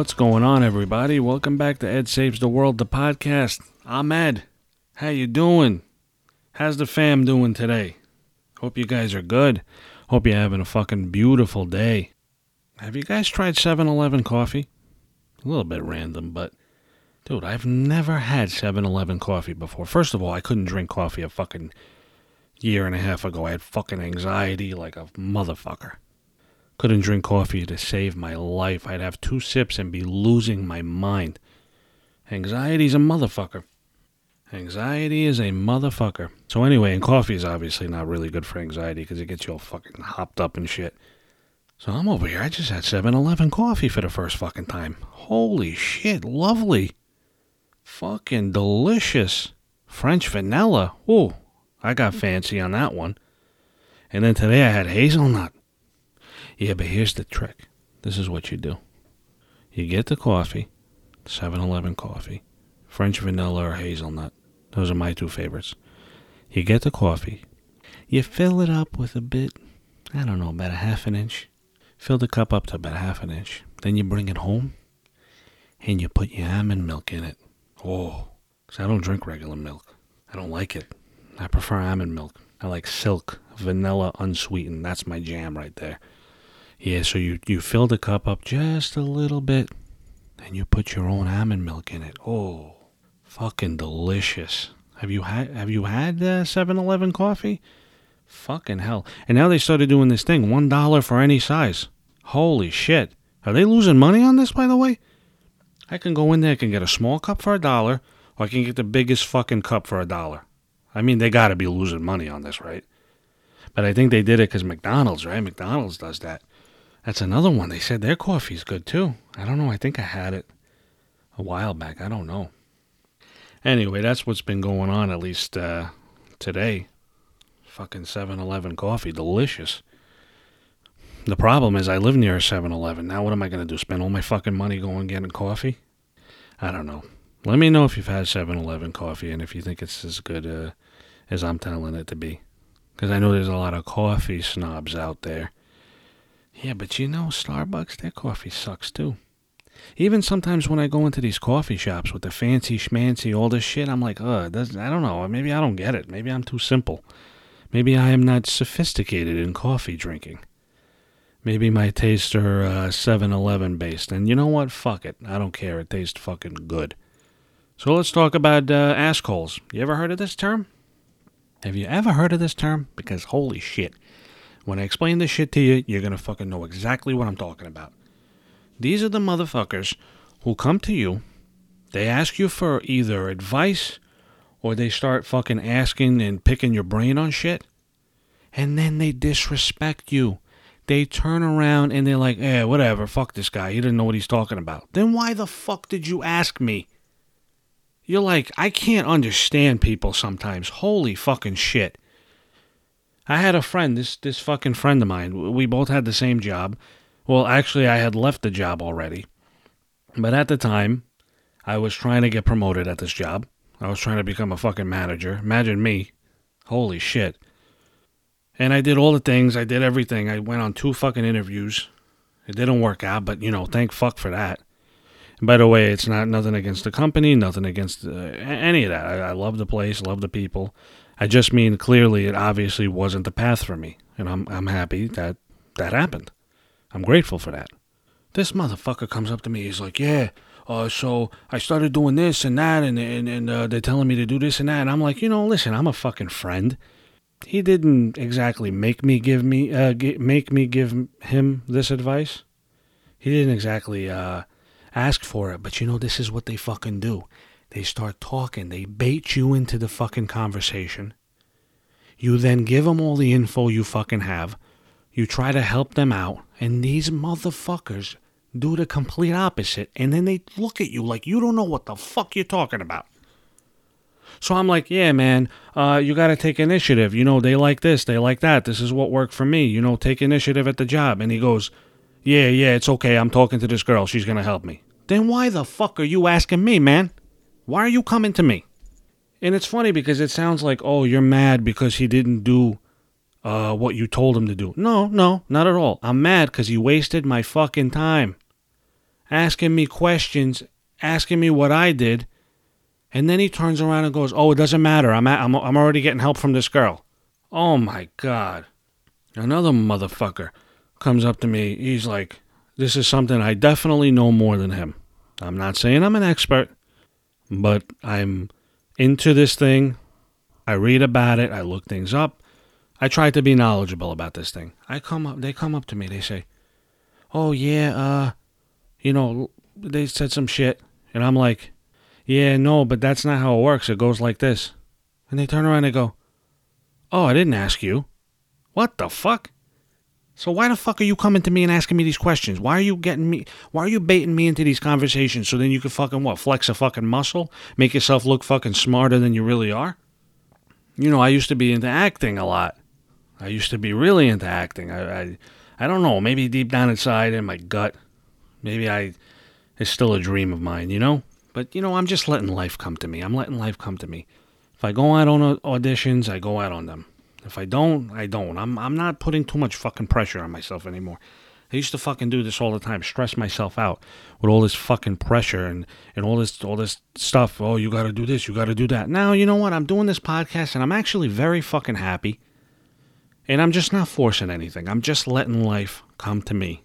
What's going on, everybody? Welcome back to Ed Saves the World, the podcast. I'm Ed. How you doing? How's the fam doing today? Hope you guys are good. Hope you're having a fucking beautiful day. Have you guys tried 7-Eleven coffee? A little bit random, but dude, I've never had 7-Eleven coffee before. First of all, I couldn't drink coffee a fucking year and a half ago. I had fucking anxiety like a motherfucker. Couldn't drink coffee to save my life. I'd have two sips and be losing my mind. Anxiety's a motherfucker. Anxiety is a motherfucker. So anyway, and coffee is obviously not really good for anxiety because it gets you all fucking hopped up and shit. So I'm over here. I just had 7-Eleven coffee for the first fucking time. Holy shit, lovely. Fucking delicious. French vanilla. Ooh, I got fancy on that one. And then today I had hazelnut. Yeah, but here's the trick. This is what you do. You get the coffee, 7-Eleven coffee, French vanilla or hazelnut. Those are my two favorites. You get the coffee. You fill it up with a bit, I don't know, about a half an inch. Fill the cup up to about half an inch. Then you bring it home and you put your almond milk in it. Oh, 'cause I don't drink regular milk. I don't like it. I prefer almond milk. I like silk, vanilla, unsweetened. That's my jam right there. Yeah, so you, you fill the cup up just a little bit and you put your own almond milk in it. Oh, fucking delicious. Have you had have you had uh, 7-Eleven coffee? Fucking hell. And now they started doing this thing, $1 for any size. Holy shit. Are they losing money on this by the way? I can go in there, I can get a small cup for a dollar, or I can get the biggest fucking cup for a dollar. I mean, they got to be losing money on this, right? But I think they did it because McDonald's, right? McDonald's does that. That's another one. They said their coffee's good too. I don't know. I think I had it a while back. I don't know. Anyway, that's what's been going on at least uh, today. Fucking 7-Eleven coffee, delicious. The problem is I live near a 7-Eleven. Now what am I going to do? Spend all my fucking money going getting coffee? I don't know. Let me know if you've had 7-Eleven coffee and if you think it's as good uh, as I'm telling it to be. Because I know there's a lot of coffee snobs out there. Yeah, but you know, Starbucks, their coffee sucks too. Even sometimes when I go into these coffee shops with the fancy schmancy, all this shit, I'm like, uh, I don't know. Maybe I don't get it. Maybe I'm too simple. Maybe I am not sophisticated in coffee drinking. Maybe my tastes are uh, 7-Eleven based. And you know what? Fuck it. I don't care. It tastes fucking good. So let's talk about uh, askholes. You ever heard of this term? Have you ever heard of this term? Because holy shit. When I explain this shit to you, you're gonna fucking know exactly what I'm talking about. These are the motherfuckers who come to you, they ask you for either advice or they start fucking asking and picking your brain on shit, and then they disrespect you. They turn around and they're like, eh, whatever, fuck this guy. He didn't know what he's talking about. Then why the fuck did you ask me? You're like, I can't understand people sometimes. Holy fucking shit. I had a friend, this this fucking friend of mine. We both had the same job. Well, actually, I had left the job already. But at the time, I was trying to get promoted at this job. I was trying to become a fucking manager. Imagine me. Holy shit. And I did all the things. I did everything. I went on two fucking interviews. It didn't work out, but you know, thank fuck for that. And by the way, it's not nothing against the company, nothing against uh, any of that. I, I love the place, love the people. I just mean clearly it obviously wasn't the path for me, and I'm I'm happy that that happened. I'm grateful for that. This motherfucker comes up to me. He's like, "Yeah, uh, so I started doing this and that, and and, and uh, they're telling me to do this and that." And I'm like, you know, listen, I'm a fucking friend. He didn't exactly make me give me uh, g- make me give him this advice. He didn't exactly uh, ask for it, but you know, this is what they fucking do. They start talking. They bait you into the fucking conversation. You then give them all the info you fucking have. You try to help them out, and these motherfuckers do the complete opposite, and then they look at you like you don't know what the fuck you're talking about. So I'm like, yeah, man, uh, you got to take initiative. You know, they like this, they like that. This is what worked for me. You know, take initiative at the job. And he goes, yeah, yeah, it's okay. I'm talking to this girl. She's going to help me. Then why the fuck are you asking me, man? Why are you coming to me? And it's funny because it sounds like, oh, you're mad because he didn't do uh, what you told him to do. No, no, not at all. I'm mad because he wasted my fucking time. asking me questions, asking me what I did, and then he turns around and goes, "Oh, it doesn't matter. I'm at, I'm I'm already getting help from this girl." Oh my god. Another motherfucker comes up to me. He's like, "This is something I definitely know more than him. I'm not saying I'm an expert, but I'm into this thing. I read about it, I look things up. I try to be knowledgeable about this thing. I come up they come up to me, they say, "Oh yeah, uh, you know, they said some shit." And I'm like, "Yeah, no, but that's not how it works. It goes like this." And they turn around and go, "Oh, I didn't ask you." What the fuck? So why the fuck are you coming to me and asking me these questions? Why are you getting me? Why are you baiting me into these conversations so then you can fucking what? Flex a fucking muscle, make yourself look fucking smarter than you really are. You know, I used to be into acting a lot. I used to be really into acting. I, I, I don't know. Maybe deep down inside in my gut, maybe I, it's still a dream of mine. You know. But you know, I'm just letting life come to me. I'm letting life come to me. If I go out on auditions, I go out on them. If I don't, I don't. I'm I'm not putting too much fucking pressure on myself anymore. I used to fucking do this all the time, stress myself out with all this fucking pressure and, and all this all this stuff. Oh, you got to do this, you got to do that. Now, you know what? I'm doing this podcast and I'm actually very fucking happy. And I'm just not forcing anything. I'm just letting life come to me.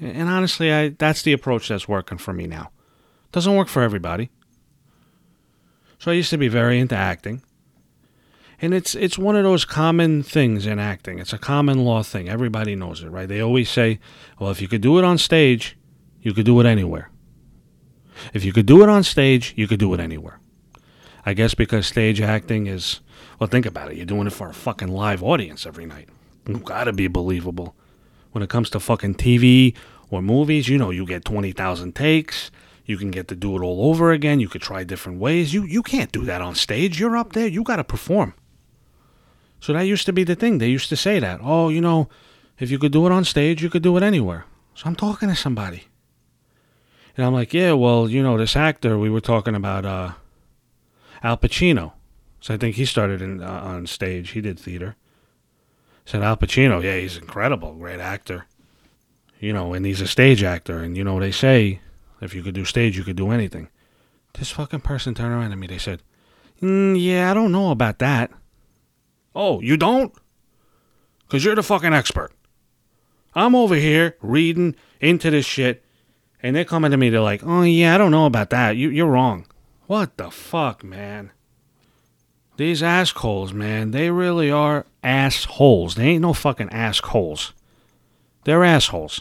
And honestly, I that's the approach that's working for me now. Doesn't work for everybody. So I used to be very into acting and it's it's one of those common things in acting. It's a common law thing. Everybody knows it, right? They always say, "Well, if you could do it on stage, you could do it anywhere." If you could do it on stage, you could do it anywhere. I guess because stage acting is well, think about it. You're doing it for a fucking live audience every night. You gotta be believable. When it comes to fucking TV or movies, you know, you get 20,000 takes. You can get to do it all over again. You could try different ways. You you can't do that on stage. You're up there. You got to perform. So that used to be the thing. They used to say that. Oh, you know, if you could do it on stage, you could do it anywhere. So I'm talking to somebody. And I'm like, yeah, well, you know, this actor, we were talking about uh, Al Pacino. So I think he started in, uh, on stage. He did theater. said Al Pacino, yeah, he's incredible, great actor. You know, and he's a stage actor. And, you know, they say if you could do stage, you could do anything. This fucking person turned around to me. They said, mm, yeah, I don't know about that. Oh, you don't? Because you're the fucking expert. I'm over here reading into this shit, and they're coming to me. They're like, oh, yeah, I don't know about that. You, you're wrong. What the fuck, man? These askholes, man, they really are askholes. They ain't no fucking assholes. They're askholes.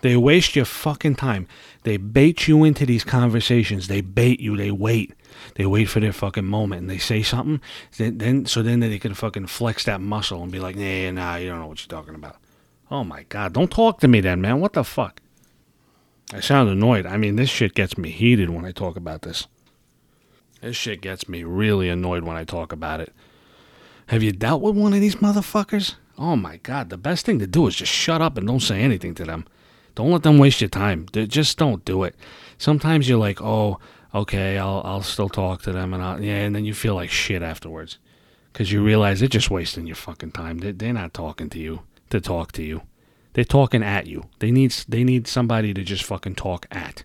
They waste your fucking time. They bait you into these conversations. They bait you. They wait. They wait for their fucking moment and they say something. Then, then so then they can fucking flex that muscle and be like, nah, nah, you don't know what you're talking about. Oh my god, don't talk to me then, man. What the fuck? I sound annoyed. I mean, this shit gets me heated when I talk about this. This shit gets me really annoyed when I talk about it. Have you dealt with one of these motherfuckers? Oh my god, the best thing to do is just shut up and don't say anything to them. Don't let them waste your time. Just don't do it. Sometimes you're like, oh, okay, I'll I'll still talk to them, and I'll, yeah, and then you feel like shit afterwards because you realize they're just wasting your fucking time. They're, they're not talking to you to talk to you. They're talking at you. They need they need somebody to just fucking talk at.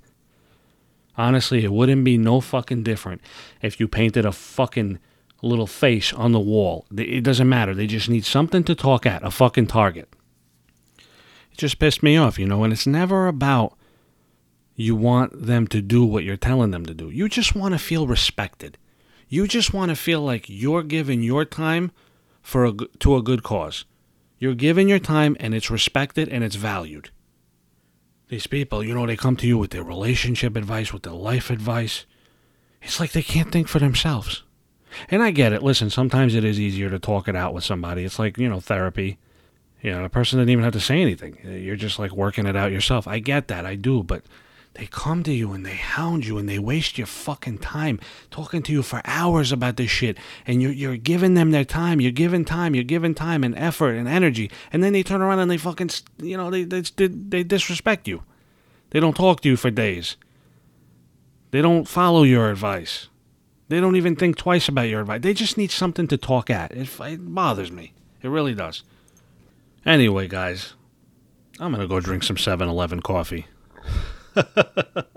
Honestly, it wouldn't be no fucking different if you painted a fucking little face on the wall. It doesn't matter. They just need something to talk at, a fucking target It just pissed me off, you know, and it's never about you want them to do what you're telling them to do. You just want to feel respected. You just want to feel like you're giving your time for a, to a good cause. You're giving your time and it's respected and it's valued. These people, you know, they come to you with their relationship advice, with their life advice. It's like they can't think for themselves. And I get it. Listen, sometimes it is easier to talk it out with somebody. It's like, you know, therapy. You know, the person didn't even have to say anything. You're just like working it out yourself. I get that, I do, but they come to you and they hound you and they waste your fucking time talking to you for hours about this shit. And you're, you're giving them their time. You're giving time. You're giving time and effort and energy. And then they turn around and they fucking, you know, they, they, they disrespect you. They don't talk to you for days. They don't follow your advice. They don't even think twice about your advice. They just need something to talk at. It, it bothers me. It really does. Anyway, guys, I'm going to go drink some 7 Eleven coffee.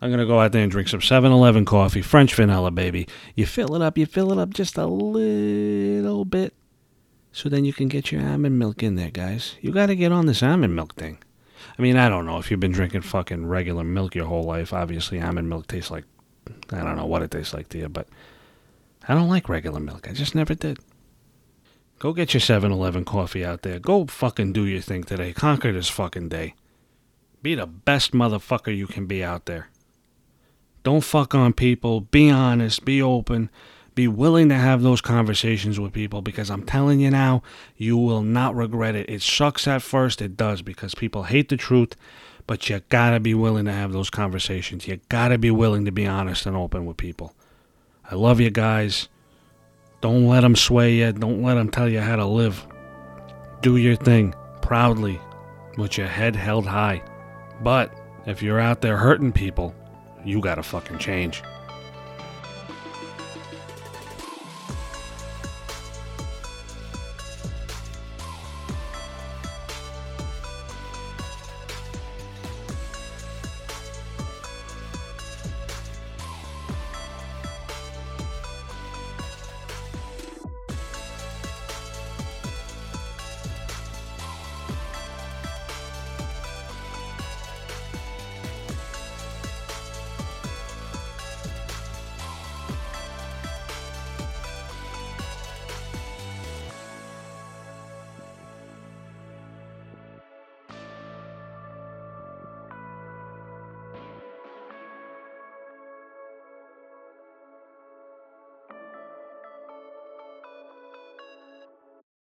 I'm going to go out there and drink some 7 Eleven coffee, French vanilla, baby. You fill it up, you fill it up just a little bit. So then you can get your almond milk in there, guys. You got to get on this almond milk thing. I mean, I don't know if you've been drinking fucking regular milk your whole life. Obviously, almond milk tastes like I don't know what it tastes like to you, but I don't like regular milk. I just never did. Go get your 7 Eleven coffee out there. Go fucking do your thing today. Conquer this fucking day. Be the best motherfucker you can be out there. Don't fuck on people. Be honest. Be open. Be willing to have those conversations with people because I'm telling you now, you will not regret it. It sucks at first, it does, because people hate the truth, but you gotta be willing to have those conversations. You gotta be willing to be honest and open with people. I love you guys. Don't let them sway you. Don't let them tell you how to live. Do your thing proudly with your head held high. But if you're out there hurting people, you gotta fucking change.